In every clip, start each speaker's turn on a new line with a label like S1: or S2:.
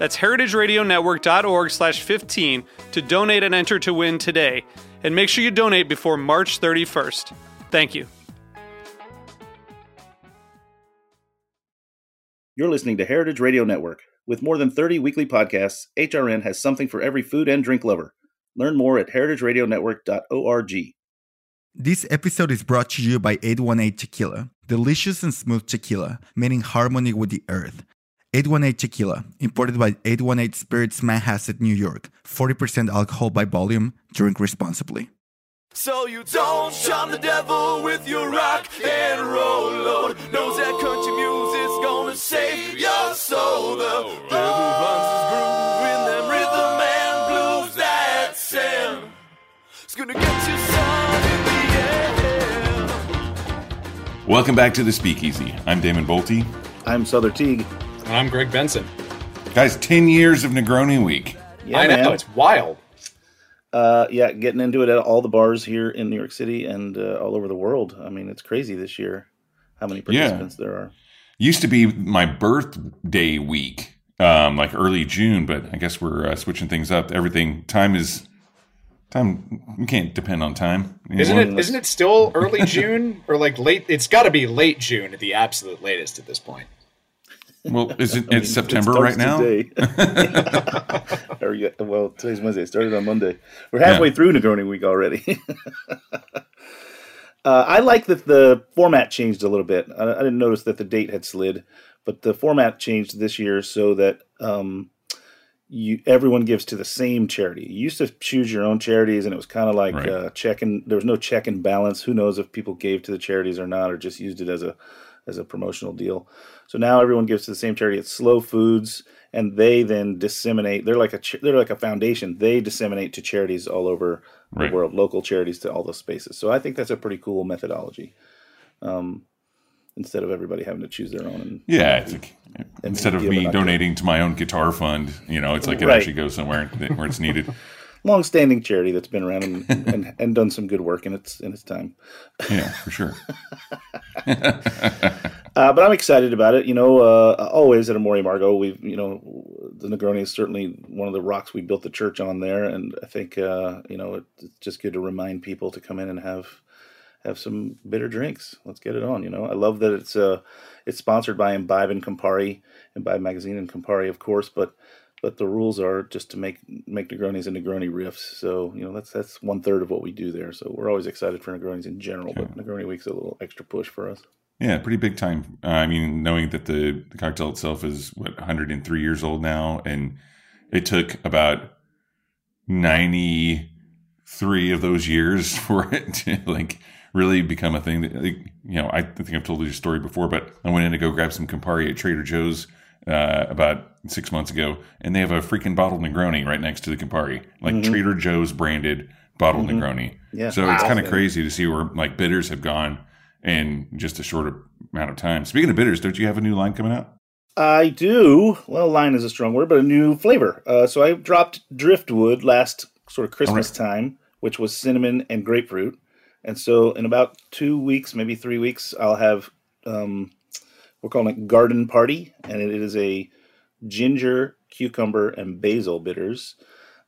S1: That's heritageradionetwork.org slash 15 to donate and enter to win today. And make sure you donate before March 31st. Thank you.
S2: You're listening to Heritage Radio Network. With more than 30 weekly podcasts, HRN has something for every food and drink lover. Learn more at heritageradionetwork.org.
S3: This episode is brought to you by 818 Tequila, delicious and smooth tequila meaning harmony with the earth. 818 Tequila, imported by 818 Spirits Manhasset, New York. 40% alcohol by volume. Drink responsibly.
S4: So you don't charm the devil with your rock and roll load. Knows that country music's gonna save your soul. The devil finds his groove in them rhythm and blues that sound. It's gonna get you some in the end.
S5: Welcome back to the Speakeasy. I'm Damon Boelte.
S2: I'm Sother Teague.
S6: And I'm Greg Benson.
S5: Guys, 10 years of Negroni Week.
S2: Yeah,
S6: I know it's wild.
S2: Uh, yeah, getting into it at all the bars here in New York City and uh, all over the world. I mean, it's crazy this year how many
S5: Yeah.
S2: participants there are.
S5: Used to be my birthday week, um, like early June, but I guess we're uh, switching things up. Everything, time is, time, we can't depend on time.
S6: Isn't
S5: anymore.
S6: it? Isn't it still early June or like late? It's got to be late June at the absolute latest at this point.
S5: Well, is it,
S2: I mean,
S5: it's September
S2: it
S5: right now?
S2: Today. or, yeah, well, today's Wednesday. It started on Monday. We're halfway
S5: Yeah.
S2: through Negroni Week already. uh, I like that the format changed a little bit. I, I didn't notice that the date had slid, but the format changed this year so that um, you everyone gives to the same charity. You used to choose your own charities, and it was kind of like
S5: Right.
S2: uh, checking. There was no check and balance. Who knows if people gave to the charities or not, or just used it as a as a promotional deal. So now everyone gives to the same charity. It's Slow Foods, and they then disseminate. They're like a ch- they're like a foundation. They disseminate to charities all over
S5: Right.
S2: the world, local charities to all those spaces. So I think that's a pretty cool methodology. Um, instead of everybody having to choose their own. And,
S5: Yeah, it's like, instead of me donating to my own guitar fund, you know, it's like it
S2: Right.
S5: actually goes somewhere where it's needed.
S2: Long-standing charity that's been around and, and, and done some good work in its in its time.
S5: Yeah, for sure.
S2: Uh, but I'm excited about it. You know, uh, always at Amor y Amargo, we've you know the Negroni is certainly one of the rocks we built the church on there, and I think uh, you know it's just good to remind people to come in and have have some bitter drinks. Let's get it on. You know, I love that it's uh it's sponsored by Imbibe and Campari, Imbibe magazine and Campari, of course, but. But the rules are just to make make Negronis and Negroni riffs. So you know that's that's one third of what we do there. So we're always excited for Negronis in general, but Negroni Week's a little extra push for us.
S5: Yeah, pretty big time. Uh, I mean, knowing that the, the cocktail itself is what 103 years old now, and it took about 93 of those years for it to like really become a thing. That, like, you know, I think I've told you the story before, but I went in to go grab some Campari at Trader Joe's uh, about six months ago, and they have a freaking bottled Negroni right next to the Campari, like Trader Joe's branded bottled Negroni.
S2: Yeah.
S5: So it's kind of crazy to see where like bitters have gone in just a short amount of time. Speaking of bitters, don't you have a new line coming out?
S2: I do. Well, line is a strong word, but a new flavor. Uh, so I dropped Driftwood last sort of Christmas time, which was cinnamon and grapefruit. And so in about two weeks, maybe three weeks, I'll have um, we're calling it Garden Party, and it is a ginger, cucumber, and basil bitters.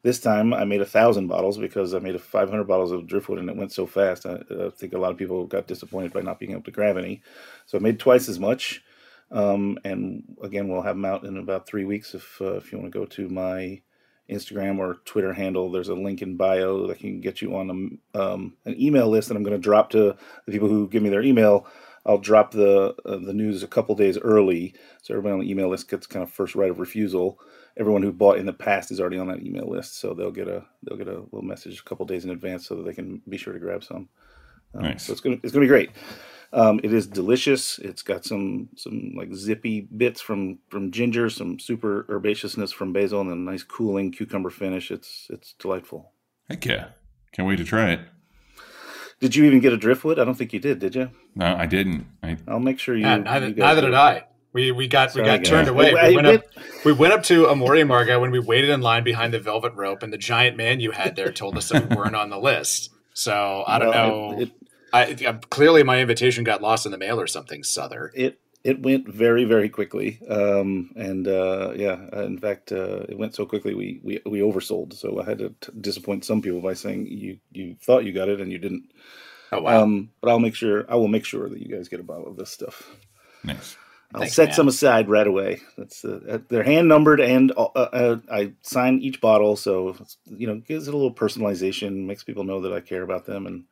S2: This time I made a thousand bottles because I made a 500 bottles of driftwood and it went so fast. I, I think a lot of people got disappointed by not being able to grab any. So I made twice as much. Um, and again, we'll have them out in about three weeks if uh, if you want to go to my Instagram or Twitter handle. There's a link in bio that can get you on a, um, an email list that I'm going to drop to the people who give me their email. I'll drop the uh, the news a couple days early, so everybody on the email list gets kind of first right of refusal. Everyone who bought in the past is already on that email list, so they'll get a they'll get a little message a couple days in advance so that they can be sure to grab some. Um,
S5: Nice.
S2: So it's gonna it's gonna be great. Um, it is delicious. It's got some some like zippy bits from from ginger, some super herbaceousness from basil, and a nice cooling cucumber finish. It's it's delightful.
S5: Heck yeah. Can't wait to try it.
S2: Did you even get a driftwood? I don't think you did. Did you?
S5: No, I didn't. I,
S2: I'll make sure you.
S6: Yeah, neither,
S2: you
S6: neither did I. We we got
S2: Sorry,
S6: we got
S2: guys.
S6: turned away.
S2: I- I
S6: We went, up,
S2: admit-
S6: we went up to Amor y Amargo when we waited in line behind the velvet rope, and the giant man you had there told us that we weren't on the list. So I don't
S2: Well,
S6: know.
S2: It,
S6: I, I, clearly, my invitation got lost in the mail or something, Sother.
S2: it it went very very quickly, um, and uh, yeah, uh, in fact, uh, it went so quickly we, we we oversold. So I had to t- disappoint some people by saying you you thought you got it and you didn't.
S6: Oh wow!
S2: Um, but I'll make sure I will make sure that you guys get a bottle of this stuff.
S5: nice.
S2: I'll
S6: Thanks,
S2: set
S6: man.
S2: some aside right away. That's uh, uh, they're hand numbered, and uh, uh, I sign each bottle, so you know gives it a little personalization, makes people know that I care about them, and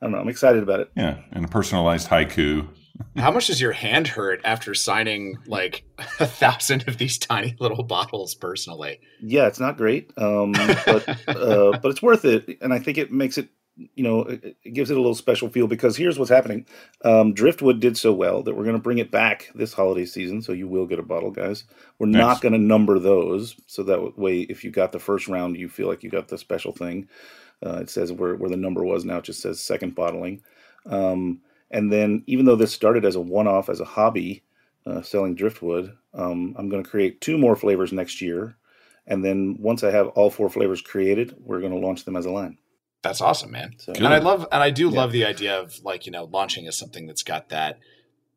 S2: I don't know. I'm excited about it.
S5: Yeah. And a personalized haiku.
S6: How much does your hand hurt after signing like a thousand of these tiny little bottles personally?
S2: Yeah, it's not great, um, but uh, but it's worth it, and I think it makes it. You know, it, it gives it a little special feel because here's what's happening. Um, Driftwood did so well that we're going to bring it back this holiday season, so you will get a bottle, guys. We're
S5: Nice.
S2: not going to number those, so that way, if you got the first round, you feel like you got the special thing. Uh, it says where where the number was now. It just says second bottling. Um, and then, even though this started as a one-off, as a hobby, uh, selling driftwood, um, I'm going to create two more flavors next year. And then once I have all four flavors created, we're going to launch them as a line.
S6: That's awesome, man.
S2: So
S6: And I love and I do
S2: Yeah.
S6: love the idea of like, you know, launching as something that's got that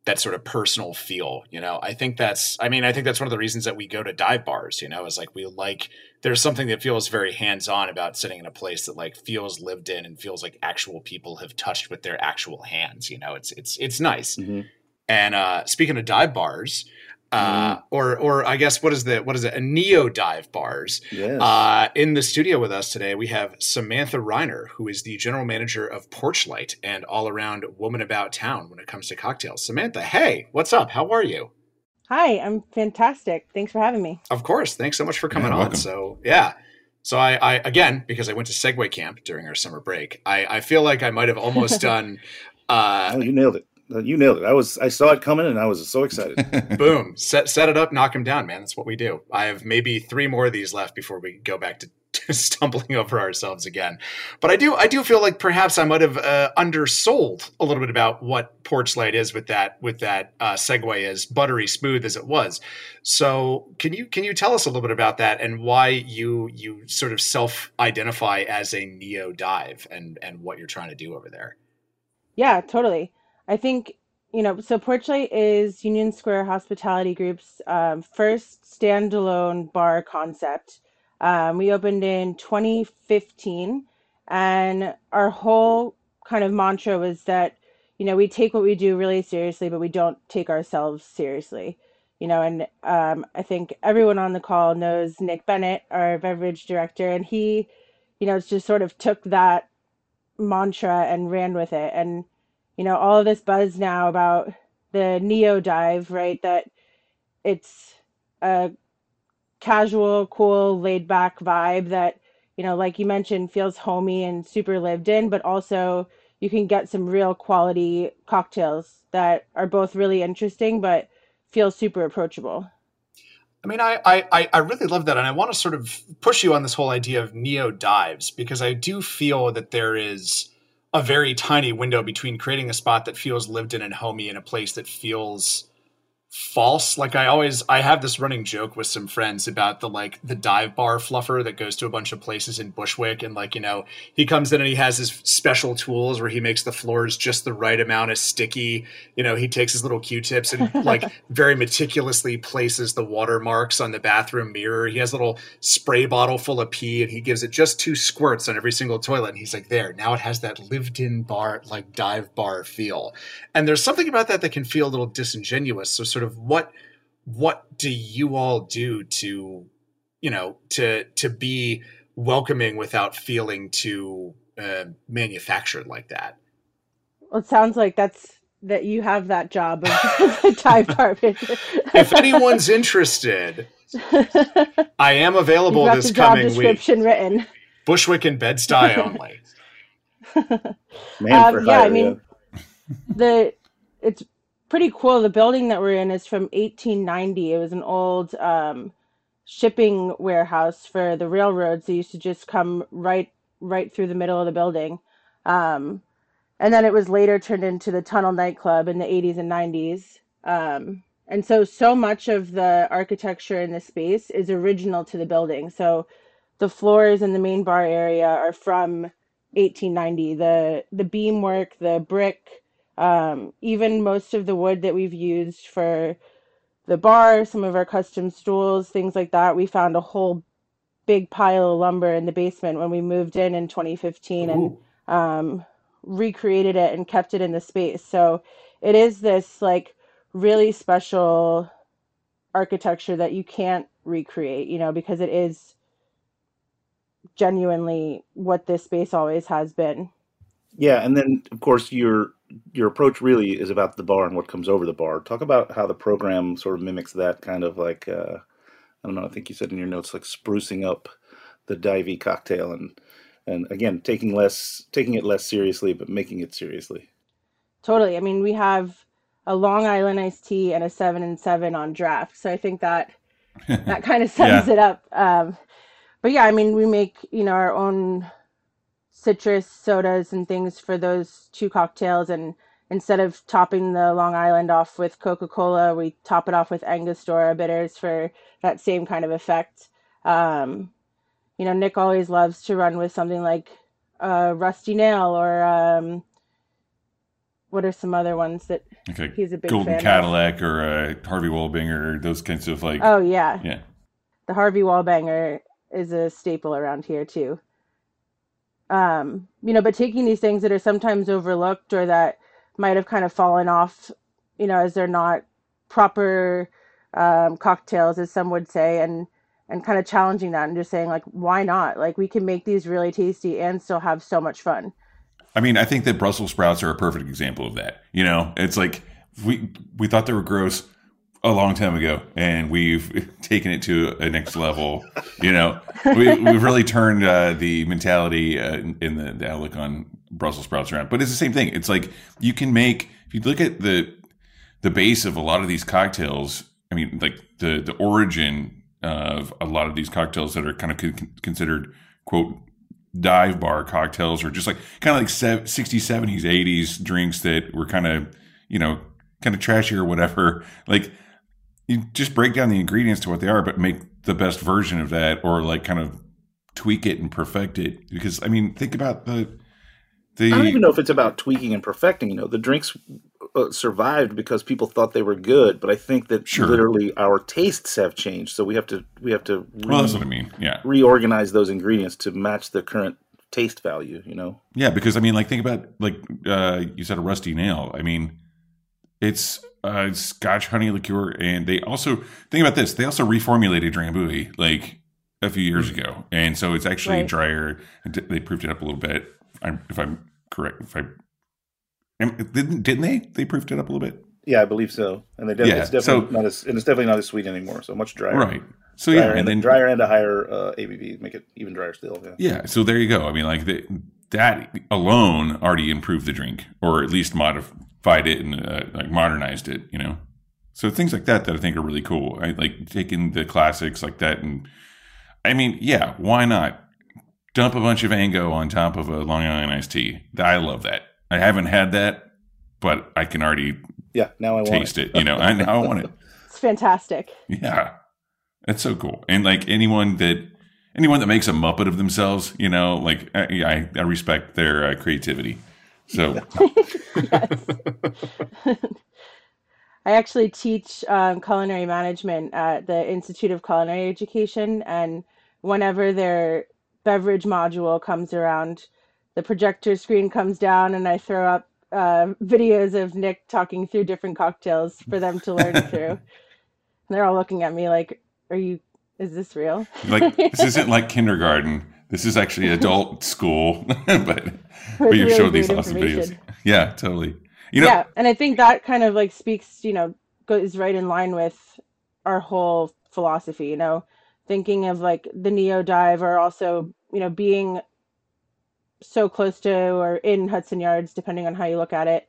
S6: that sort of personal feel, you know. I think that's I mean, I think that's one of the reasons that we go to dive bars, you know, is like we like there's something that feels very hands-on about sitting in a place that like feels lived in and feels like actual people have touched with their actual hands, you know. It's it's it's nice.
S2: Mhm.
S6: And uh speaking of dive bars, uh or or I guess what is the what is it? A neo dive bars.
S2: yes.
S6: Uh, in the studio with us today, we have Samantha Reiner, who is the general manager of Porchlight and all around woman about town when it comes to cocktails. Samantha, hey, what's up? How are you?
S7: Hi, I'm fantastic. Thanks for having me.
S6: Of course. Thanks so much for coming
S5: Yeah,
S6: on.
S5: welcome.
S6: So, yeah. So, I, I, again, because I went to segue Camp during our summer break, I, I feel like I might have almost done. Uh,
S2: oh, you nailed it. Uh, You nailed it. I was I saw it coming and I was so excited.
S6: boom set set it up knock him down man that's what we do i have maybe three more of these left before we go back to, to stumbling over ourselves again but i do i do feel like perhaps i might have uh, undersold a little bit about what porch light is with that with that uh, segue as buttery smooth as it was so can you can you tell us a little bit about that and why you you sort of self identify as a neo dive and and what you're trying to do over there
S7: Yeah, totally. I think, you know, so Porchlight is Union Square Hospitality Group's um, first standalone bar concept. Um, we opened in 2015, and our whole kind of mantra was that, you know, we take what we do really seriously, but we don't take ourselves seriously. You know, and um, I think everyone on the call knows Nick Bennett, our beverage director, and he, you know, just sort of took that mantra and ran with it. And, you know, all of this buzz now about the neo dive, right? That it's a casual, cool, laid back vibe that, you know, like you mentioned, feels homey and super lived in, but also you can get some real quality cocktails that are both really interesting, but feel super approachable.
S6: I mean, I, I, I really love that. And I want to sort of push you on this whole idea of neo dives because I do feel that there is a very tiny window between creating a spot that feels lived in and homey in a place that feels false. Like I always, I have this running joke with some friends about the like the dive bar fluffer that goes to a bunch of places in Bushwick. And like, you know, he comes in and he has his special tools where he makes the floors just the right amount of sticky. You know, he takes his little Q-tips and like very meticulously places the watermarks on the bathroom mirror. He has a little spray bottle full of pee and he gives it just two squirts on every single toilet. And he's like, there, now it has that lived in bar, like dive bar feel. And there's something about that that can feel a little disingenuous. So sort of what, what do you all do to you know, to to be welcoming without feeling too uh, manufactured like that.
S7: Well, it sounds like that's that you have that job of the dive carpet.
S6: if anyone's interested, I am available
S7: You've got
S6: this
S7: the job
S6: coming week.
S7: description written.
S6: Bushwick and Bed Stuy only.
S2: Man
S7: Um,
S2: for
S7: yeah, I
S2: hire,
S7: mean, the it's pretty cool. The building that we're in is from 1890. It was an old um, shipping warehouse for the railroads. They used to just come right right through the middle of the building, um, and then it was later turned into the Tunnel nightclub in the 80s and 90s. Um, and so, so much of the architecture in the space is original to the building. So, the floors in the main bar area are from 1890. The the beam work, the brick, um, even most of the wood that we've used for the bar, some of our custom stools, things like that. We found a whole big pile of lumber in the basement when we moved in in 2015 and um, recreated it and kept it in the space. So it is this like really special architecture that you can't recreate, you know, because it is genuinely what this space always has been.
S2: Yeah, and then of course your your approach really is about the bar and what comes over the bar. Talk about how the program sort of mimics that kind of like uh, I don't know. I think you said in your notes like sprucing up the divey cocktail and and again taking less taking it less seriously but making it seriously.
S7: Totally. I mean, we have a Long Island iced tea and a seven and seven on draft. So I think that that kind of sums
S5: Yeah.
S7: it up. Um, but yeah, I mean, we make you know our own citrus sodas and things for those two cocktails, and instead of topping the Long Island off with Coca Cola, we top it off with Angostura bitters for that same kind of effect. Um, you know, Nick always loves to run with something like uh, Rusty Nail or um, what are some other ones that
S5: Okay.
S7: he's a big
S5: Golden
S7: fan of?
S5: Cadillac or uh, Harvey Wallbanger, those kinds of like.
S7: Oh yeah,
S5: Yeah.
S7: the Harvey Wallbanger is a staple around here too. Um, you know, but taking these things that are sometimes overlooked or that might have kind of fallen off, you know, as they're not proper um, cocktails, as some would say, and and kind of challenging that and just saying like, why not? Like we can make these really tasty and still have so much fun.
S5: I mean, I think that Brussels sprouts are a perfect example of that. You know, it's like we we thought they were gross a long time ago, and we've taken it to a next level. You know, we, we've really turned uh, the mentality uh, in the, the outlook on Brussels sprouts around. But it's the same thing. It's like you can make if you look at the the base of a lot of these cocktails. I mean, like the the origin of a lot of these cocktails that are kind of con- considered quote dive bar cocktails or just like kind of like sev- 60s 70s 80s drinks that were kind of you know kind of trashy or whatever like you just break down the ingredients to what they are but make the best version of that or like kind of tweak it and perfect it because i mean think about the the
S2: I don't even know if it's about tweaking and perfecting. You know, the drinks uh, survived because people thought they were good, but I think that
S5: Sure.
S2: literally our tastes have changed. So we have to we have to re-
S5: well that's what i mean yeah
S2: reorganize those ingredients to match the current taste value. You know,
S5: Yeah, because I mean, like, think about like uh, you said, a rusty nail. I mean, it's uh, Scotch honey liqueur, and they also think about this. They also reformulated Drambuie like a few years ago, and so it's actually
S7: Right.
S5: drier. and They proved it up a little bit. I'm, if I'm correct, if I didn't didn't they? They proved it up a little bit,
S2: yeah, I believe so. And they def-
S5: Yeah,
S2: it's definitely
S5: so-
S2: not as and it's definitely not as sweet anymore. So much drier,
S5: right? So
S2: Drier
S5: yeah,
S2: and,
S5: and then
S2: drier and a higher uh, ABV make it even drier still. Yeah.
S5: Yeah, so there you go. I mean, like the, that alone already improved the drink, or at least modified it and uh, like modernized it. You know, so things like that that I think are really cool. I like taking the classics like that, and I mean, yeah, why not dump a bunch of Ango on top of a Long Island iced tea? I love that. I haven't had that, but I can already
S2: Yeah, now I want
S5: taste it. You know, I now I want it.
S7: It's fantastic.
S5: Yeah, it's so cool. And like anyone that anyone that makes a muppet of themselves, you know, like I I, I respect their uh, creativity. So
S7: I actually teach um, culinary management at the Institute of Culinary Education, and whenever their beverage module comes around, the projector screen comes down, and I throw up uh, videos of Nick talking through different cocktails for them to learn through. And they're all looking at me like, "Are you? is this real?
S5: Like this isn't like kindergarten. This is actually adult school, but but you're
S7: really
S5: showing these awesome videos. Yeah, totally. You know,
S7: yeah, and I think that kind of like speaks, you know, goes right in line with our whole philosophy, you know, thinking of like the neo dive or also, you know, being so close to or in Hudson Yards, depending on how you look at it.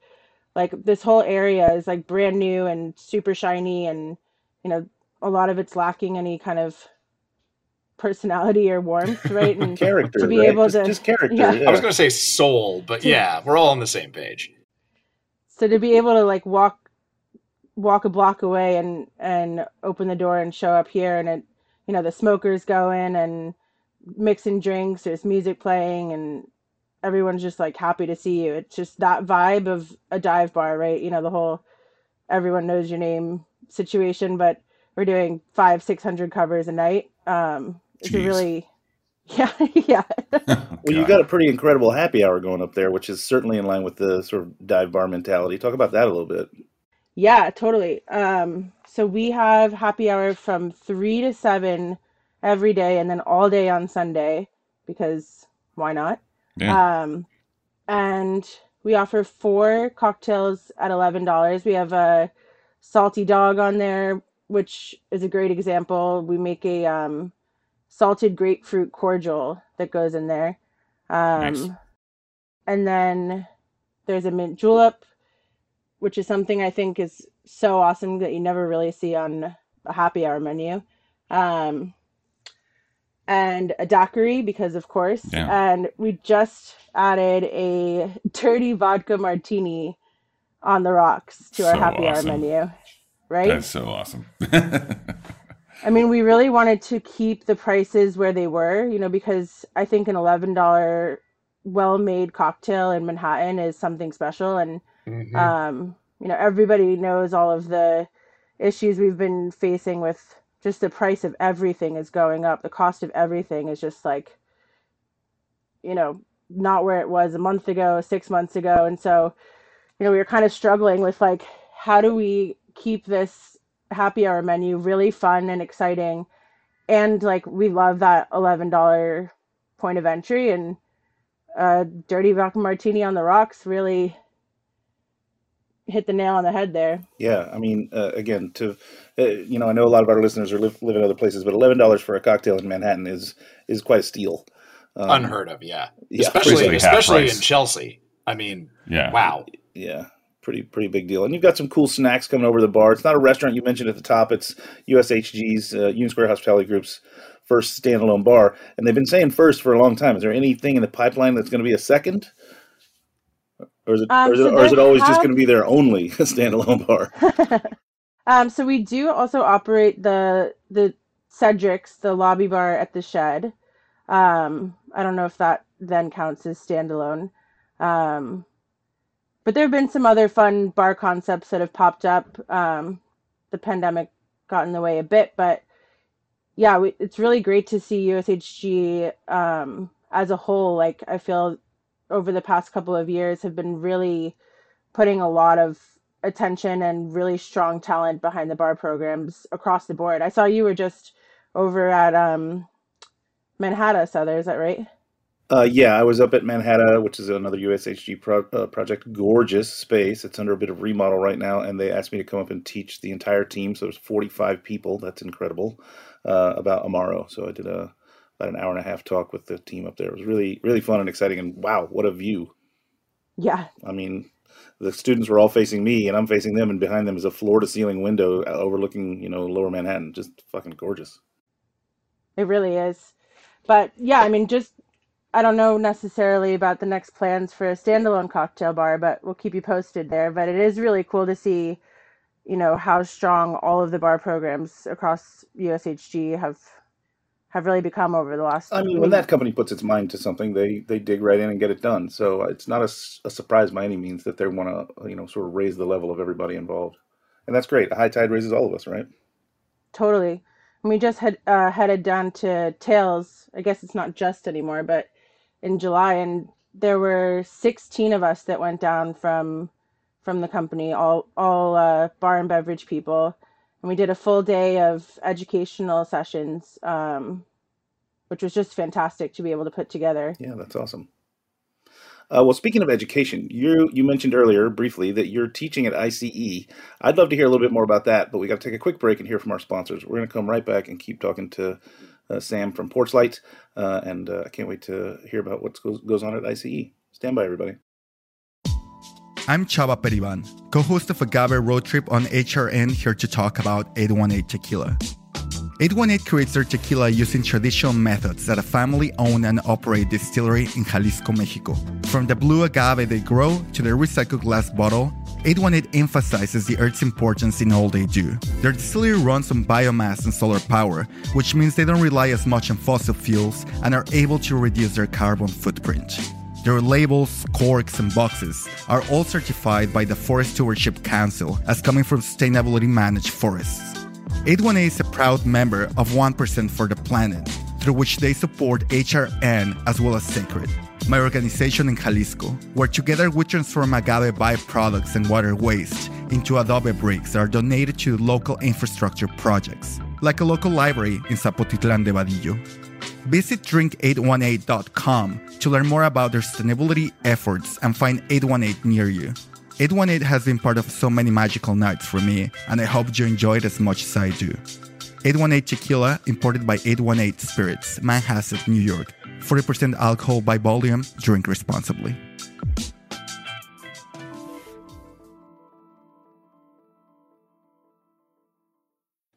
S7: Like this whole area is like brand new and super shiny, and you know, a lot of it's lacking any kind of personality or warmth, right? And
S2: Character,
S7: to be
S2: right?
S7: able
S2: just,
S7: to-
S2: just character.
S7: yeah.
S2: Yeah.
S6: I was going to say soul, but yeah, we're all on the same page.
S7: so to be able to like walk walk a block away and and open the door and show up here and it you know the smokers go in and mixing drinks there's music playing and everyone's just like happy to see you it's just that vibe of a dive bar right you know the whole everyone knows your name situation but we're doing five six hundred covers a night um it's a really yeah yeah
S2: Well, you got a pretty incredible happy hour going up there, which is certainly in line with the sort of dive bar mentality. Talk about that a little bit.
S7: Yeah, totally. Um, so we have happy hour from three to seven every day, and then all day on Sunday because why not?
S5: yeah.
S7: Um, and we offer four cocktails at eleven dollars. We have a salty dog on there, which is a great example. We make a um, salted grapefruit cordial that goes in there. Um,
S5: Nice.
S7: and then there's a mint julep, which is something I think is so awesome that you never really see on a happy hour menu. Um, and a daiquiri because of course.
S5: Yeah.
S7: And we just added a dirty vodka martini on the rocks to our
S5: So
S7: happy
S5: awesome.
S7: hour menu. Right?
S5: That's so awesome.
S7: I mean, we really wanted to keep the prices where they were, you know, because I think an $11 well made cocktail in Manhattan is something special. And,
S6: Mhm.
S7: um, you know, everybody knows all of the issues we've been facing with just the price of everything is going up. The cost of everything is just like, you know, not where it was a month ago, six months ago. And so, you know, we were kind of struggling with like, how do we keep this happy hour menu really fun and exciting? And like, we love that $11 point of entry and uh, Dirty Vodka Martini on the rocks really hit the nail on the head there.
S2: Yeah, I mean, uh, again, to uh, you know, I know a lot of our listeners are live, live in other places, but eleven dollars for a cocktail in Manhattan is is quite a steal. Um,
S6: Unheard of, yeah.
S2: Yeah,
S6: especially especially in. Chelsea. I mean,
S5: yeah.
S6: wow.
S2: Yeah, pretty pretty big deal. And you've got some cool snacks coming over the bar. It's not a restaurant you mentioned at the top. It's USHG's uh, Union Square Hospitality Group's first standalone bar, and they've been saying first for a long time. Is there anything in the pipeline that's going to be a second? Or is it,
S7: Um,
S2: or is it, or is it always just going to be their only standalone bar?
S7: um, so we do also operate the the Cedric's, the lobby bar at the Shed. Um, I don't know if that then counts as standalone. Um, but there have been some other fun bar concepts that have popped up. Um, the pandemic got in the way a bit, but yeah, we, it's really great to see USHG um, as a whole. Like I feel over the past couple of years have been really putting a lot of attention and really strong talent behind the bar programs across the board. I saw you were just over at um, Manhatta Sother, is that right?
S2: Uh, yeah, I was up at Manhatta, which is another USHG pro- uh, project. Gorgeous space. It's under a bit of remodel right now, and they asked me to come up and teach the entire team. So there's 45 people. That's incredible. Uh, about Amaro. So I did a about an hour and a half talk with the team up there. It was really really fun and exciting. And wow, what a view!
S7: Yeah,
S2: I mean, the students were all facing me, and I'm facing them, and behind them is a floor to ceiling window overlooking you know Lower Manhattan. Just fucking gorgeous.
S7: it really is. But yeah, I mean, just I don't know necessarily about the next plans for a standalone cocktail bar, but we'll keep you posted there. But it is really cool to see, you know, how strong all of the bar programs across USHG have have really become over the last.
S2: I mean, when that company puts its mind to something, they they dig right in and get it done. So it's not a surprise by any means that they want to you know sort of raise the level of everybody involved, and that's great. A high tide raises all of us, right?
S7: Totally. And we just had uh, headed down to Tales. I guess it's not just anymore, but in July, and there were 16 of us that went down from from the company, all all uh, bar and beverage people, and we did a full day of educational sessions, um, which was just fantastic to be able to put together.
S2: Yeah, that's awesome. Uh, well, speaking of education, you you mentioned earlier briefly that you're teaching at ICE. I'd love to hear a little bit more about that, but we got to take a quick break and hear from our sponsors. We're going to come right back and keep talking to Sam from Porchlight, uh, and uh, I can't wait to hear about what goes, goes on at ICE. Stand by, everybody.
S3: I'm Chava Periban, co-host of Agave Road Trip on HRN, here to talk about 818 Tequila. 818 creates their tequila using traditional methods at a family-owned and operated distillery in Jalisco, Mexico. From the blue agave they grow to their recycled glass bottle, 818 emphasizes the earth's importance in all they do. Their distillery runs on biomass and solar power, which means they don't rely as much on fossil fuels and are able to reduce their carbon footprint. Their labels, corks, and boxes are all certified by the Forest Stewardship Council as coming from sustainability managed forests. 818 is a proud member of 1% for the Planet, through which they support HRN as well as Sacred, my organization in Jalisco, where together we transform agave byproducts and water waste into adobe bricks that are donated to local infrastructure projects, like a local library in Zapotitlan de Vadillo. Visit drink818.com to learn more about their sustainability efforts and find 818 near you. 818 has been part of so many magical nights for me, and I hope you enjoy it as much as I do. 818 Tequila, imported by 818 Spirits, Manhasset, New York. 40% alcohol by volume, drink responsibly.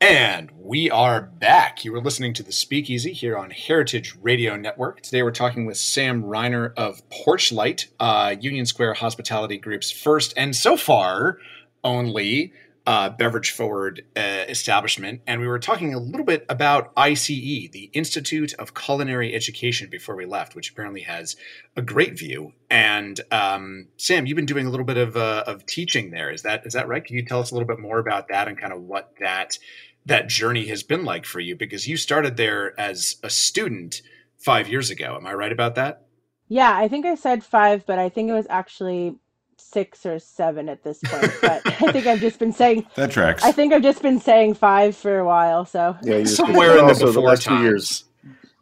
S6: And we are back. You were listening to the Speakeasy here on Heritage Radio Network. Today we're talking with Sam Reiner of Porchlight, uh, Union Square Hospitality Group's first and so far only uh, beverage forward uh, establishment. And we were talking a little bit about ICE, the Institute of Culinary Education, before we left, which apparently has a great view. And um, Sam, you've been doing a little bit of, uh, of teaching there. Is that is that right? Can you tell us a little bit more about that and kind of what that that journey has been like for you? Because you started there as a student five years ago. Am I right about that?
S7: Yeah, I think I said five, but I think it was actually six or seven at this point. But I think I've just been saying
S5: That tracks.
S7: I think I've just been saying five for a while. So
S2: Yeah, you're
S6: Somewhere in the
S2: also
S6: before
S2: last two years.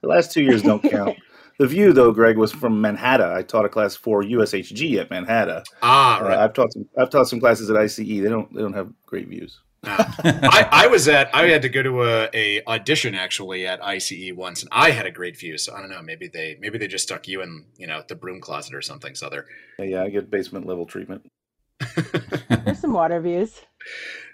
S2: The last two years don't count. The view, though, Greg, was from Manhatta. I taught a class for USHG at Manhatta.
S6: Ah,
S2: Uh,
S6: right.
S2: I've taught some. I've taught some classes at ICE. They don't. They don't have great views.
S6: I, I was at I had to go to a, a audition actually at ICE once, and I had a great view. So I don't know, maybe they maybe they just stuck you in you know the broom closet or something. So they're
S2: Yeah, yeah, I get basement level treatment.
S7: there's some water views.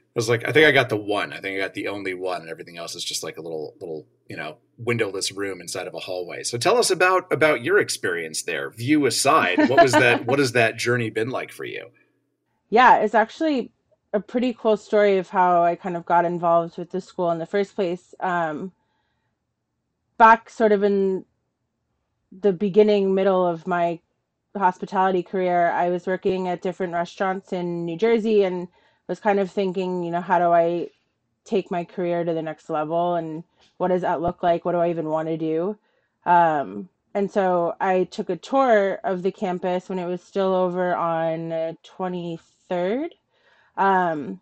S6: I was like, I think I got the one. I think I got the only one, and everything else is just like a little little you know windowless room inside of a hallway. So tell us about about your experience there. View aside, what was that? what has that journey been like for you?
S7: Yeah, it's actually a pretty cool story of how I kind of got involved with the school in the first place. Um, back sort of in the beginning, middle of my hospitality career, I was working at different restaurants in New Jersey and was kind of thinking, you know, how do I take my career to the next level and what does that look like? What do I even want to do? Um, and so I took a tour of the campus when it was still over on uh, 23rd. Um,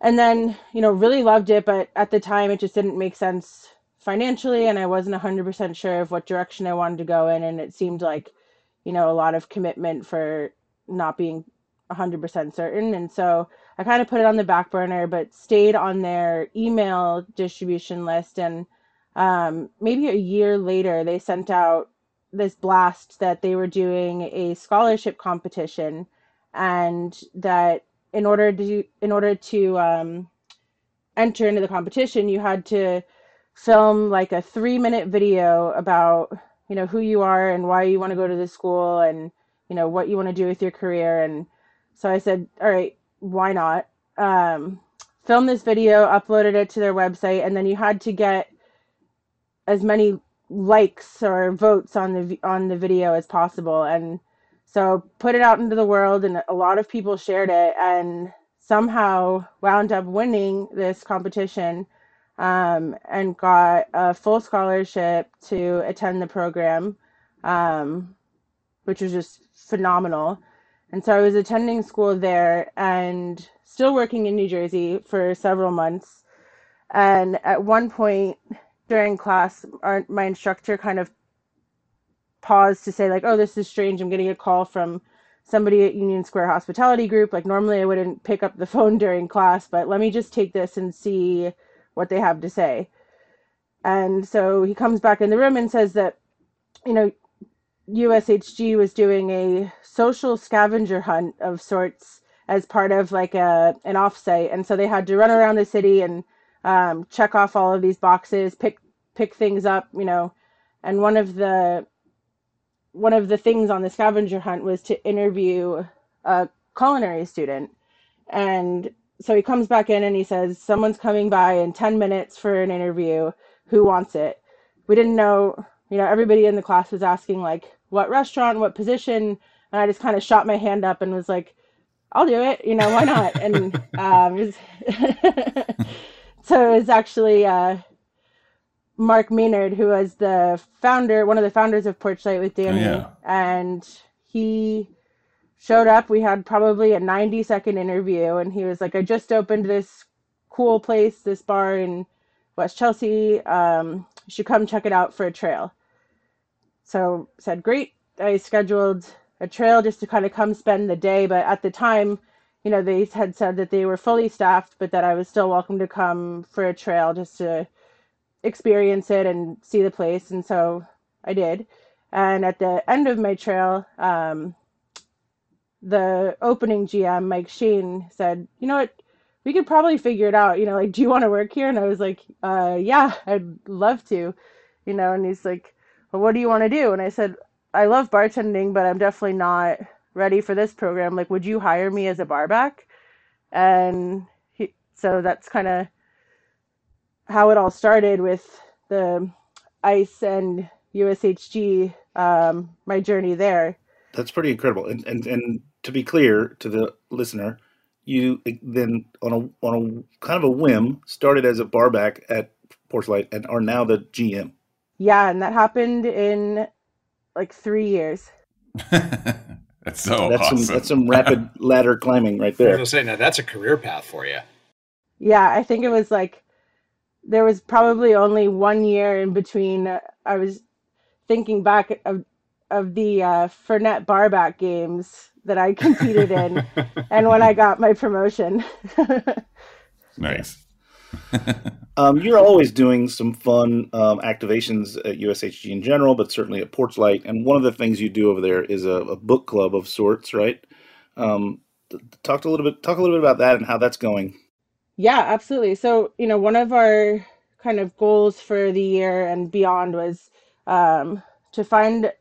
S7: and then, you know, really loved it, but at the time it just didn't make sense financially, and I wasn't 100% sure of what direction I wanted to go in. And it seemed like, you know, a lot of commitment for not being 100% certain. And so I kind of put it on the back burner, but stayed on their email distribution list. And um, maybe a year later, they sent out this blast that they were doing a scholarship competition and that in order to in order to um, enter into the competition you had to film like a three minute video about you know who you are and why you want to go to this school and you know what you want to do with your career. And so i said all right why not? Um, film this video uploaded it to their website and then you had to get as many likes or votes on the on the video as possible. And so put it out into the world and a lot of people shared it and somehow wound up winning this competition um, and got a full scholarship to attend the program um, which was just phenomenal And so I was attending school there and still working in New Jersey for several months. And at one point during class, our, my instructor kind of paused to say, like, oh, this is strange. I'm getting a call from somebody at Union Square Hospitality Group. Like, normally I wouldn't pick up the phone during class, but let me just take this and see what they have to say. And so he comes back in the room and says that, you know, USHG was doing a social scavenger hunt of sorts as part of like a an offsite, and so they had to run around the city and um, check off all of these boxes, pick pick things up, you know. And one of the one of the things on the scavenger hunt was to interview a culinary student, and so he comes back in and he says, "Someone's coming by in ten minutes for an interview. Who wants it?" We didn't know, you know. Everybody in the class was asking like what restaurant, what position, and I just kind of shot my hand up and was like, I'll do it. You know, why not? and um, it was so it was actually uh, Mark Maynard, who was the founder, one of the founders of Porchlight with Danny,
S5: Oh, yeah.
S7: and he showed up. We had probably a 90 second interview, and he was like, I just opened this cool place, this bar in West Chelsea. Um, you should come check it out for a trail. So said, great. I scheduled a trail just to kind of come spend the day. But at the time, you know, they had said that they were fully staffed, but that I was still welcome to come for a trail just to experience it and see the place. And so I did. And at the end of my trail, um, the opening GM, Mike Sheen, said, you know what? We could probably figure it out. You know, like, do you want to work here? And I was like, uh, yeah, I'd love to, you know, and he's like, well, what do you want to do? And I said, I love bartending, but I'm definitely not ready for this program. Like, would you hire me as a barback? And he, so that's kind of how it all started with the ICE and USHG, um, my journey there.
S2: That's pretty incredible. And, and and to be clear to the listener, you then on a on a kind of a whim started as a barback at Porchlight and are now the GM.
S7: Yeah, and that happened in like three years.
S5: that's so
S2: That's
S5: awesome.
S2: some that's some rapid ladder climbing right there.
S6: I was
S2: there.
S6: gonna say, now that's a career path for you.
S7: Yeah, I think it was like there was probably only one year in between. uh, I was thinking back of of the uh, Fernet Barback games that I competed in, and when I got my promotion.
S5: nice.
S2: Um, you're always doing some fun um, activations at USHG in general, but certainly at Porchlight. And one of the things you do over there is a, a book club of sorts, right? Um, t- talk a little bit. Talk a little bit about that and how that's going.
S7: Yeah, absolutely. So, you know, one of our kind of goals for the year and beyond was um, to find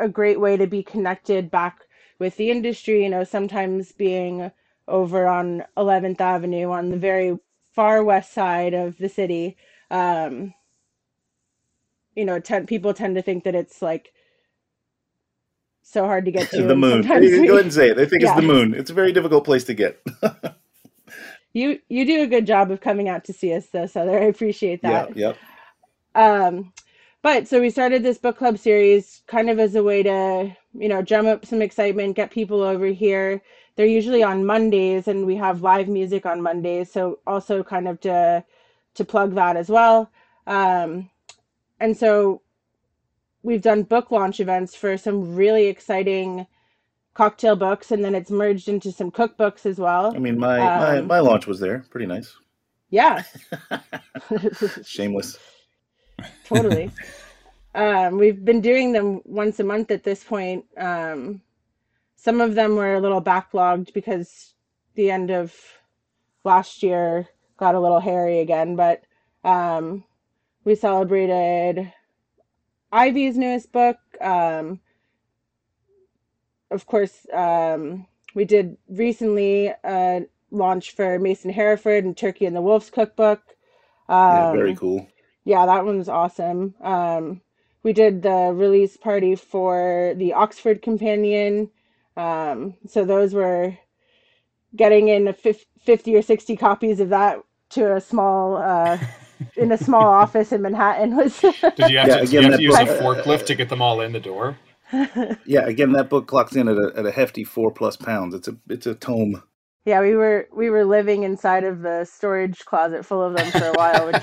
S7: a great way to be connected back with the industry. You know, sometimes being over on 11th Avenue on the very far west side of the city, um, you know, ten, people tend to think that it's like so hard to get to.
S2: the moon.
S7: sometimes
S2: Go ahead and say it. They think
S7: Yeah.
S2: it's the moon. It's a very difficult place to get.
S7: you you do a good job of coming out to see us, though, Sother. I appreciate
S2: yeah.
S7: that.
S2: Yep.
S7: Um, but so we started this book club series kind of as a way to, you know, drum up some excitement, get people over here. They're usually on Mondays and we have live music on Mondays. So also kind of to, to plug that as well. Um, and so we've done book launch events for some really exciting cocktail books and then it's merged into some cookbooks as well.
S2: I mean, my, my
S7: Um,
S2: my launch was there. Pretty nice.
S7: Yeah.
S2: Shameless.
S7: totally. um, we've been doing them once a month at this point. Um, some of them were a little backlogged because the end of last year got a little hairy again, but um, we celebrated Ivy's newest book. Um, of course, um, we did recently a launch for Mason Hereford and Turkey and the Wolves cookbook. Um,
S2: yeah, very cool.
S7: yeah, that one was awesome. Um, we did the release party for the Oxford Companion. Um, so those were getting in a 50 or 60 copies of that to a small, uh, in a small office in Manhattan was,
S6: Did you have
S2: Yeah,
S6: to,
S2: again,
S6: you have to use a forklift to get them all in the door?
S2: Yeah, again, that book clocks in at a, at a hefty four plus pounds. It's a it's a tome.
S7: yeah, we were we were living inside of the storage closet full of them for a while, which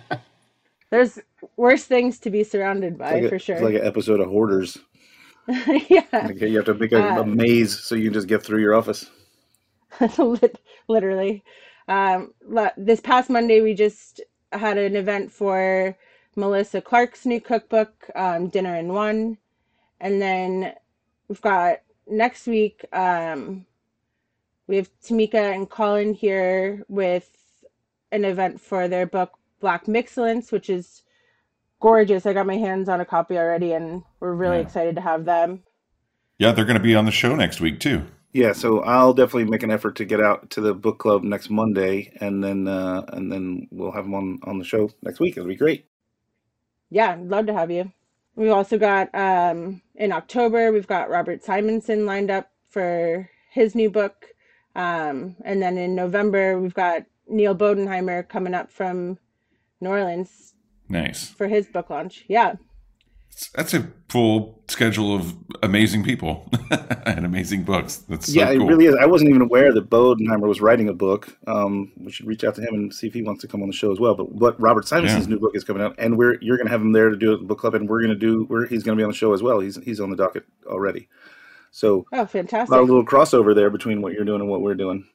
S7: there's worse things to be surrounded by
S2: like,
S7: for sure.
S2: it's like an episode of Hoarders.
S7: yeah,
S2: Like, you have to make a,
S7: Uh,
S2: a maze so you can just get through your office.
S7: Lit- literally. Um, this past Monday, we just had an event for Melissa Clark's new cookbook, um, Dinner in One. And then we've got next week, um, we have Tamika and Colin here with an event for their book, Black Mixcellence, which is gorgeous. I got my hands on a copy already, and we're really
S5: Yeah.
S7: excited to have them.
S5: Yeah, they're going to be on the show next week too.
S2: Yeah, so I'll definitely make an effort to get out to the book club next Monday, and then uh, and then we'll have them on on the show next week. It'll be great.
S7: Yeah, love to have you. We've also got um, in October, we've got Robert Simonson lined up for his new book. Um, and then in November, we've got Neal Bodenheimer coming up from New Orleans
S5: Nice.
S7: for his book launch. Yeah.
S5: That's a full schedule of amazing people and amazing books. That's so
S2: yeah,
S5: cool.
S2: it really is. I wasn't even aware that Bodenheimer was writing a book. Um, we should reach out to him and see if he wants to come on the show as well. But but Robert Simonson's
S5: Yeah.
S2: new book is coming out, and we're you're going to have him there to do it at the book club, and we're going to do we're, he's going to be on the show as well. He's he's on the docket already. So
S7: Oh,
S2: a lot
S7: fantastic.
S2: of little crossover there between what you're doing and what we're doing.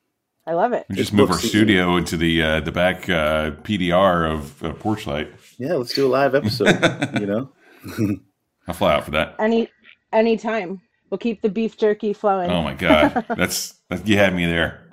S7: I love it.
S5: We just
S2: It's
S5: move
S2: book
S5: our
S2: season.
S5: studio into the uh, the back uh, PDR of uh, Porchlight.
S2: Yeah, let's do a live episode. you know.
S5: I'll fly out for that.
S7: Any anytime. We'll keep the beef jerky flowing.
S5: Oh my god, that's that, you had me there.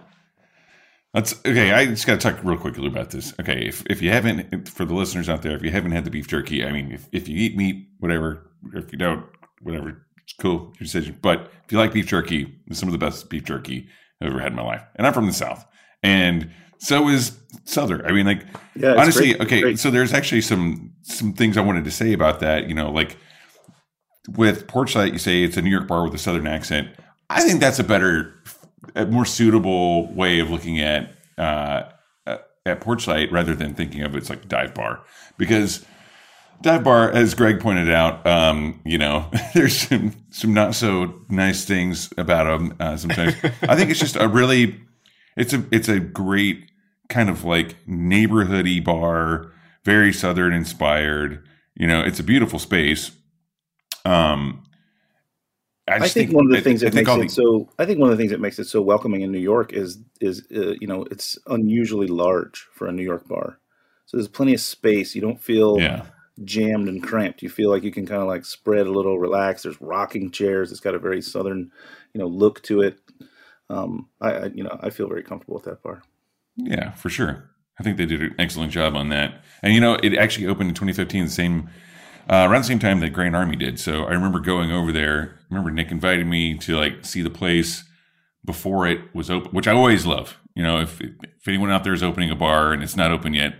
S5: That's okay. I just got to talk real quickly about this. Okay, if if you haven't, for the listeners out there, if you haven't had the beef jerky, I mean, if, if you eat meat, whatever. If you don't, whatever, it's cool, your decision. But if you like beef jerky, it's some of the best beef jerky I've ever had in my life. And I'm from the South, and so is Sother. I mean, like
S2: Yeah,
S5: honestly,
S2: great.
S5: okay.
S2: Great.
S5: So there's actually some some things I wanted to say about that. You know, like with Porchlight, you say it's a New York bar with a Southern accent. I think that's a better, a more suitable way of looking at uh, at Porchlight rather than thinking of it as like dive bar because dive bar, as Greg pointed out, um, you know, there's some some not so nice things about them uh, sometimes. I think it's just a really, it's a it's a great kind of like neighborhoody bar, very southern inspired. You know, it's a beautiful space. Um, I,
S2: I
S5: just
S2: think, one of the things
S5: I
S2: that
S5: think
S2: makes it
S5: the-
S2: so. I think one of the things that makes it so welcoming in New York is is uh, you know it's unusually large for a New York bar. So there's plenty of space. You don't feel
S5: yeah.
S2: jammed and cramped. You feel like you can kind of like spread a little, relax. There's rocking chairs. It's got a very southern, you know, look to it. Um, I, I you know I feel very comfortable with that bar.
S5: Yeah, for sure. I think they did an excellent job on that. And you know, it actually opened in 2015, the same uh, around the same time that Grand Army did. So I remember going over there. I remember Nick invited me to like see the place before it was open, which I always love. You know, if if anyone out there is opening a bar and it's not open yet,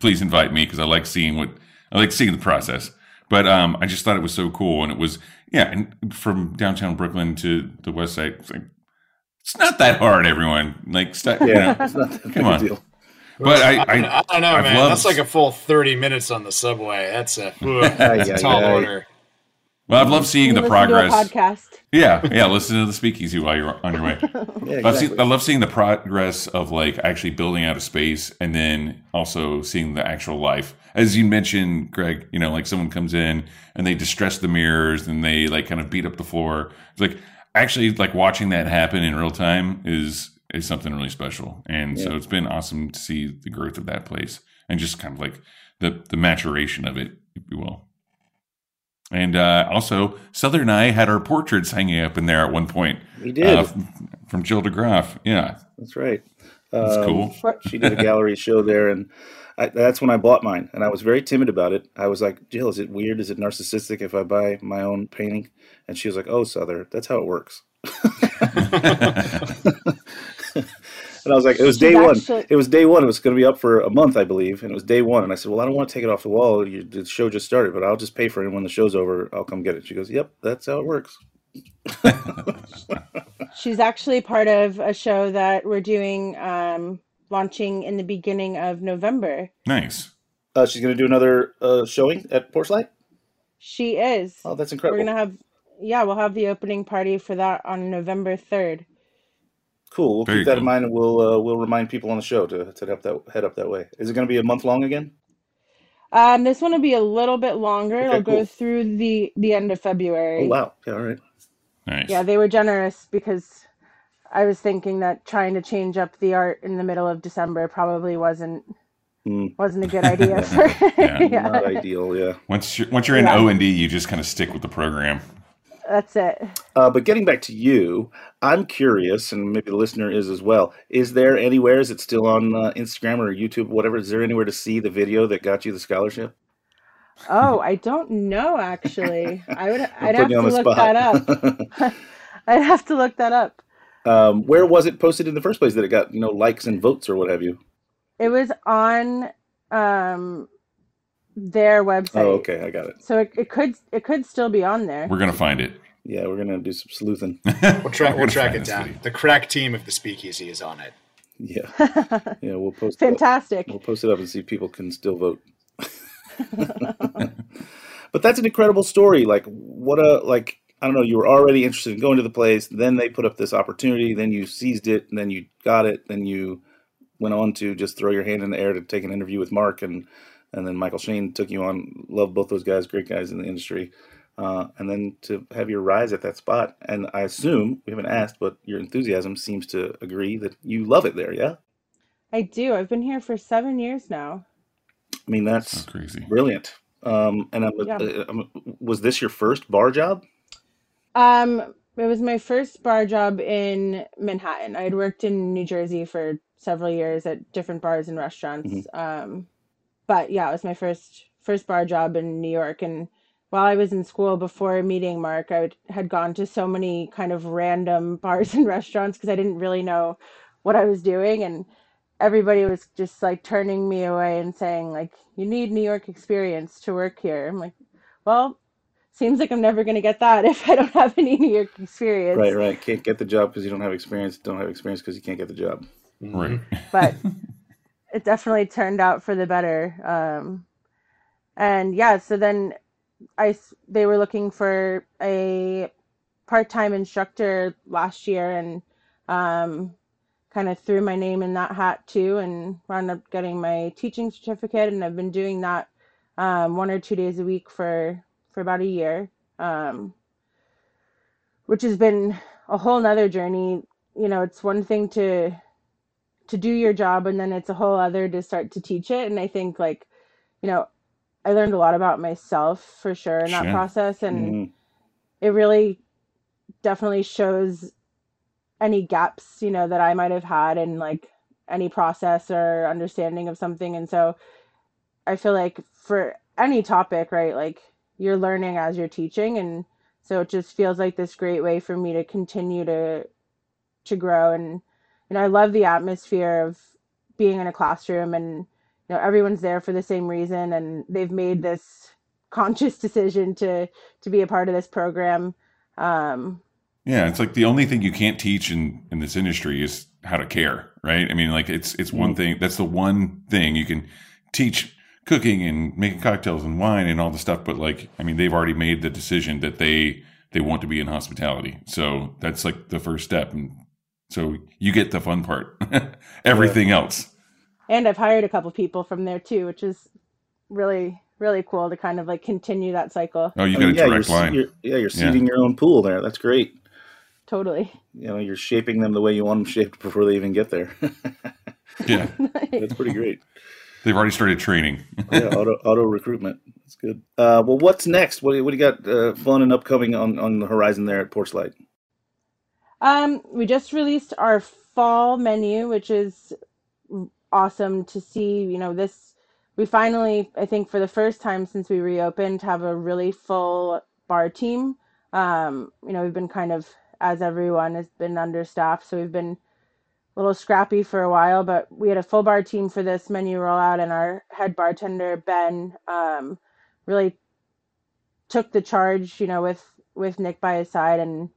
S5: please invite me because I like seeing what I like seeing the process. But um, I just thought it was so cool, and it was yeah. And from downtown Brooklyn to the west side, like it's not that hard. Everyone like stop, you know.
S2: it's not that
S5: Come
S2: a
S5: on.
S2: deal.
S5: But I,
S6: I,
S5: I,
S6: don't know,
S5: I've
S6: man.
S5: loved-
S6: That's like a full thirty minutes on the subway. That's a, ooh, that's a tall order.
S5: well, I've loved seeing the
S7: Listen to a
S5: progress.
S7: podcast.
S5: Yeah, yeah. Listen to the speakeasy while you're on your way.
S2: Yeah,
S5: I've
S2: exactly.
S5: seen, I love seeing the progress of like actually building out a space and then also seeing the actual life. As you mentioned, Greg, you know, like someone comes in and they distress the mirrors and they like kind of beat up the floor. It's like actually like watching that happen in real time is is something really special. And so it's been awesome to see the growth of that place and just kind of like the the maturation of it, if you will. And uh, also, Sother and I had our portraits hanging up in there at one point.
S2: we did.
S5: Uh, from Jill DeGraff. Yeah,
S2: That's right.
S5: that's
S2: Um,
S5: cool.
S2: she did a gallery show there and I, that's when i bought mine and i was very timid about it i was like jill is it weird is it narcissistic if i buy my own painting and she was like oh Sother that's how it works and i was like it was
S7: She's
S2: day one
S7: actually-
S2: it was day one it was going to be up for a month i believe and it was day one and i said well i don't want to take it off the wall you, the show just started but i'll just pay for it and when the show's over i'll come get it she goes yep that's how it works
S7: She's actually part of a show that we're doing, um, launching in the beginning of November.
S5: Nice.
S2: uh, she's going to do another uh, showing at porchlight
S7: She is.
S2: oh that's incredible.
S7: We're
S2: incredible
S7: gonna have yeah, we'll have the opening party for that on November 3rd.
S2: Cool. We'll
S5: Very
S2: keep that
S5: cool.
S2: in mind, and we'll uh, we'll remind people on the show to to head up that head up that way. Is it going to be a month long again?
S7: Um, this one will be a little bit longer.
S2: Okay,
S7: It'll go through the the end of February.
S2: Oh wow. Yeah. All right.
S5: Nice.
S7: Yeah, they were generous because I was thinking that trying to change up the art in the middle of December probably wasn't
S2: Mm.
S7: wasn't a good idea for
S5: Yeah.
S7: yeah.
S2: Not ideal. Yeah.
S5: Once you're once you're in
S7: Yeah.
S5: O and D, you just kind of stick with the program.
S7: That's it.
S2: Uh, but getting back to you, I'm curious, and maybe the listener is as well. Is there anywhere? Is it still on uh, Instagram or YouTube, whatever? Is there anywhere to see the video that got you the scholarship?
S7: Oh, I don't know actually. I would I'd have to look that up. I'd have to look that up.
S2: um, where was it posted in the first place that it got you know likes and votes or what have you?
S7: It was on um their oh, website.
S2: Oh, okay, I got it.
S7: So it, it could it could still be on there.
S5: We're gonna find it.
S2: Yeah, we're gonna do some sleuthing.
S6: We'll track.
S5: We're
S6: We'll track it down.
S5: video.
S6: The crack team of the Speakeasy is on it.
S2: Yeah, yeah, we'll post. It.
S7: Fantastic.
S2: We'll post it up and see if people can still vote. but that's an incredible story. Like, what a like. I don't know. You were already interested in going to the place. Then they put up this opportunity. Then you seized it. And then you got it. Then you went on to just throw your hand in the air to take an interview with Mark, and and then Michael Shane took you on. Love both those guys. Great guys in the industry. Uh, and then to have your rise at that spot. And I assume we haven't asked, but your enthusiasm seems to agree that you love it there. Yeah.
S7: I do. I've been here for seven years now.
S2: I mean, that's
S5: That's crazy.
S2: Brilliant. Um, and I'm,
S7: Yeah.
S2: uh, I'm, was this your first bar job?
S7: Um, it was my first bar job in Manhattan. I had worked in New Jersey for several years at different bars and restaurants. Um, but yeah, it was my first first bar job in New York. And while I was in school before meeting Mark, I would, had gone to so many kind of random bars and restaurants because I didn't really know what I was doing. And everybody was just like turning me away and saying like, "You need New York experience to work here." I'm like, "Well." Seems like I'm never going to get that if I don't have any New York experience.
S2: Right, right. Can't get the job because you don't have experience. Don't have experience because you can't get the job.
S5: Right.
S7: but it definitely turned out for the better. Um, and yeah, so then I they were looking for a part-time instructor last year, and um, kind of threw my name in that hat too, and wound up getting my teaching certificate, and I've been doing that um, one or two days a week for for about a year. Um, which has been a whole nother journey. You know, it's one thing to to do your job and then it's a whole other to start to teach it and i think like you know i learned a lot about myself for sure in that
S5: Sure.
S7: process and
S2: Mhm.
S7: it really definitely shows any gaps you know that i might have had in like any process or understanding of something and so i feel like for any topic right like you're learning as you're teaching and so it just feels like this great way for me to continue to to grow and you know i love the atmosphere of being in a classroom and you know everyone's there for the same reason and they've made this conscious decision to to be a part of this program um
S5: Yeah, it's like the only thing you can't teach in in this industry is how to care, right? I mean, like it's it's one thing. That's the one thing you can teach cooking and making cocktails and wine and all the stuff. But like, I mean, they've already made the decision that they they want to be in hospitality. So that's like the first step, and so you get the fun part. Everything else,
S7: and i've hired a couple people from there too which is really really cool to kind of like continue that cycle
S5: oh, you
S2: I
S5: got
S2: mean,
S5: a
S2: yeah, you're,
S5: direct
S2: se-
S5: line.
S2: you're yeah, you're
S5: Yeah.
S2: seeding your own pool there. That's great.
S7: totally
S2: You know, you're shaping them the way you want them shaped before they even get there.
S5: Yeah,
S2: That's pretty great.
S5: they've already started training.
S2: Yeah, auto auto recruitment. That's good. Uh, well, what's next? What do you, what do you got uh, fun and upcoming on, on the horizon there at Porchlight?
S7: Um, we just released our fall menu, which is awesome to see. You know, this we finally, I think, for the first time since we reopened, have a really full bar team. Um, you know, we've been kind of, as everyone has been understaffed, so we've been a little scrappy for a while, but we had a full bar team for this menu rollout, and our head bartender Ben um, really took the charge. You know, with with Nick by his side and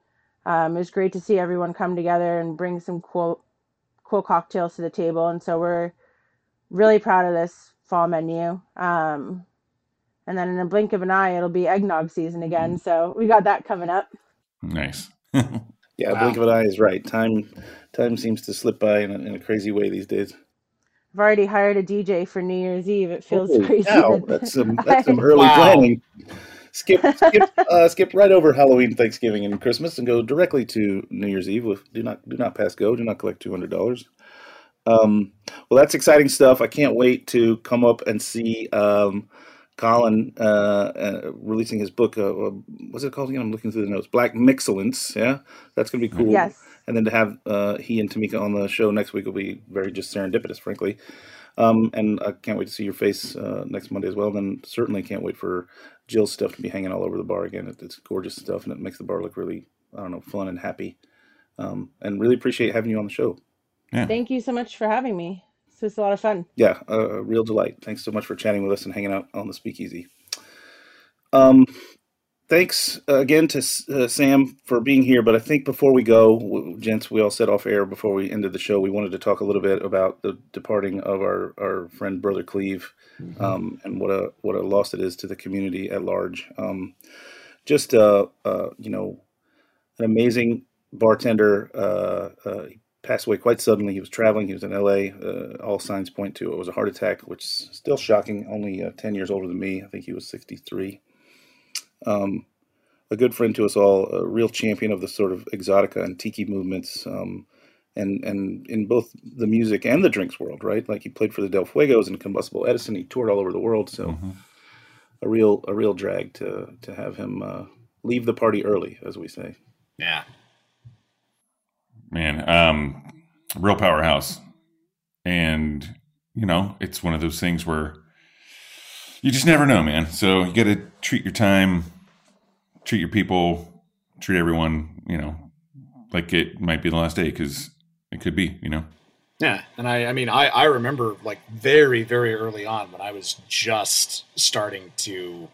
S7: um, it was great to see everyone come together and bring some cool cool cocktails to the table and so we're really proud of this fall menu um, and then in a blink of an eye, it'll be eggnog season again. So we got that coming up.
S5: Nice.
S2: Yeah,
S6: Wow.
S2: blink of an eye is right. Time time seems to slip by in a, in a crazy way these days.
S7: I've already hired a DJ for New Year's Eve. It feels
S2: Holy
S7: crazy.
S2: cow,
S7: that-
S2: that's some that's some early
S6: Wow.
S2: planning. Skip skip uh, skip right over Halloween, Thanksgiving, and Christmas, and go directly to New Year's Eve. With do not do not pass go. Do not collect two hundred dollars. Um, well, that's exciting stuff. I can't wait to come up and see um, Colin uh, uh, releasing his book. Uh, uh, what's it called again? I'm looking through the notes. Black Mixcellence. Yeah, that's gonna be cool.
S7: yes.
S2: and then to have uh, he and Tamika on the show next week will be very just serendipitous, frankly. Um, and I can't wait to see your face uh, next Monday as well. And then certainly can't wait for Jill's stuff to be hanging all over the bar again. It, it's gorgeous stuff, and it makes the bar look really, I don't know, fun and happy. Um, and really appreciate having you on the show.
S7: Thank you so much for having me. This was a lot of fun.
S2: Yeah, uh, a real delight. Thanks so much for chatting with us and hanging out on the Speakeasy. Um, thanks uh, again to uh, Sam for being here. But I think before we go, gents, we all said off air before we ended the show, we wanted to talk a little bit about the departing of our, our friend Brother Cleve, um, and what a what a loss it is to the community at large. Um, just uh, uh, you know, an amazing bartender. Uh, uh, he passed away quite suddenly. He was traveling. He was in L.A. Uh, all signs point to it was a heart attack, which is still shocking. Only uh, ten years older than me. I think he was sixty-three. Um, a good friend to us all, a real champion of the sort of exotica and tiki movements, um, and and in both the music and the drinks world, right? Like he played for the Del Fuegos and Combustible Edison. He toured all over the world, so
S5: Mhm.
S2: a real a real drag to to have him uh, leave the party early, as we say.
S6: Yeah.
S5: man um real powerhouse and you know it's one of those things where you just never know man so you got to treat your time treat your people treat everyone you know like it might be the last day because it could be you know
S6: Yeah, and I, I mean, I, I remember like very, very early on when I was just starting to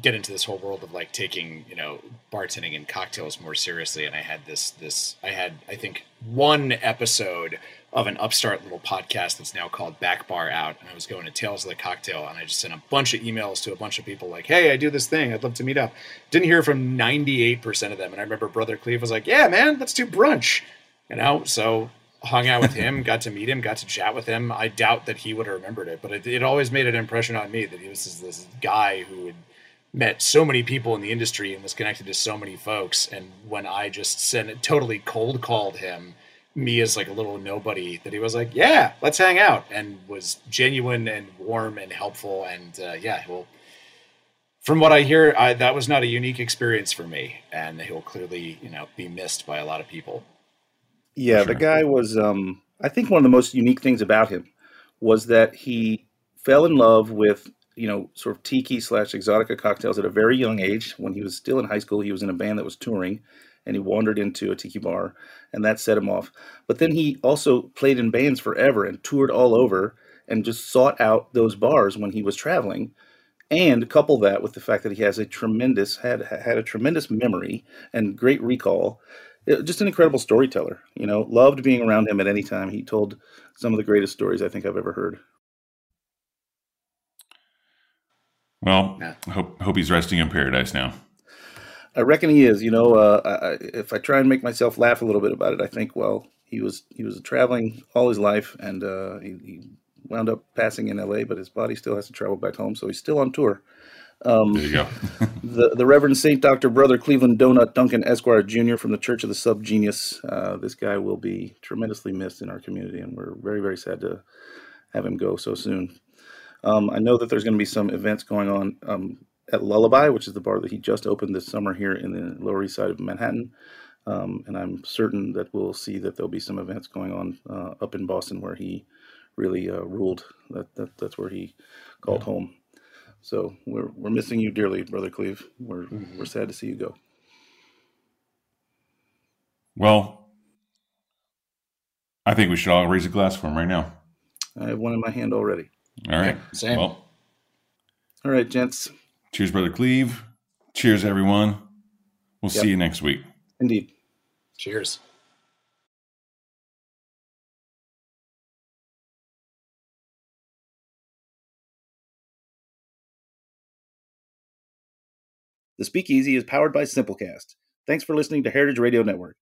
S6: get into this whole world of like taking, you know, bartending and cocktails more seriously. And I had this, this, I had, I think, one episode of an upstart little podcast that's now called Back Bar Out. And I was going to Tales of the Cocktail, and I just sent a bunch of emails to a bunch of people like, "Hey, I do this thing. I'd love to meet up." Didn't hear from ninety eight percent of them, and I remember Brother Cleve was like, "Yeah, man, let's do brunch." You know, so hung out with him, got to meet him, got to chat with him. I doubt that he would have remembered it, but it, it always made an impression on me that he was this, this guy who had met so many people in the industry and was connected to so many folks. And when I just sent it, totally cold called him, me as like a little nobody, that he was like, "Yeah, let's hang out," and was genuine and warm and helpful. And uh, yeah, well, from what I hear, I, that was not a unique experience for me, and he'll clearly, you know, be missed by a lot of people.
S2: Yeah,
S5: For
S2: the guy was. Um, I think one of the most unique things about him was that he fell in love with you know sort of tiki slash exotica cocktails at a very young age. When he was still in high school, he was in a band that was touring, and he wandered into a tiki bar, and that set him off. But then he also played in bands forever and toured all over, and just sought out those bars when he was traveling. And couple that with the fact that he has a tremendous had had a tremendous memory and great recall uh, just an incredible storyteller. You know, loved being around him at any time. He told some of the greatest stories I think I've ever heard.
S5: well
S6: Yeah.
S5: hope hope he's resting in paradise now
S2: I reckon he is. You know, uh, I, if I try and make myself laugh a little bit about it, I think, well, he was he was traveling all his life, and uh, he, he wound up passing in L.A., but his body still has to travel back home, so he's still on tour. Um,
S5: there you go
S2: the, the Reverend Saint Dr. Brother Cleveland Donut Duncan Esquire Jr. from the Church of the Sub Genius. Uh, this guy will be tremendously missed in our community, and we're very, very sad to have him go so soon. Um, I know that there's going to be some events going on um, at Lullaby, which is the bar that he just opened this summer here in the Lower East Side of Manhattan. Um, and I'm certain that we'll see that there'll be some events going on uh, up in Boston where he really uh, ruled. That, that that's where he called home. So we're we're missing you dearly, brother Cleve. We're we're sad to see you go.
S5: well i think we should all raise a glass for him right now
S2: I have one in my hand already.
S5: all right
S6: same.
S5: well
S2: All right, gents.
S5: Cheers brother cleve cheers everyone we'll
S2: Yep.
S5: see you next week
S2: Indeed.
S6: Cheers.
S2: The Speakeasy is powered by Simplecast. Thanks for listening to Heritage Radio Network.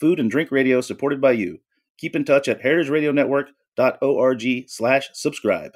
S2: Food and drink radio supported by you. Keep in touch at heritageradionetwork.org slash subscribe.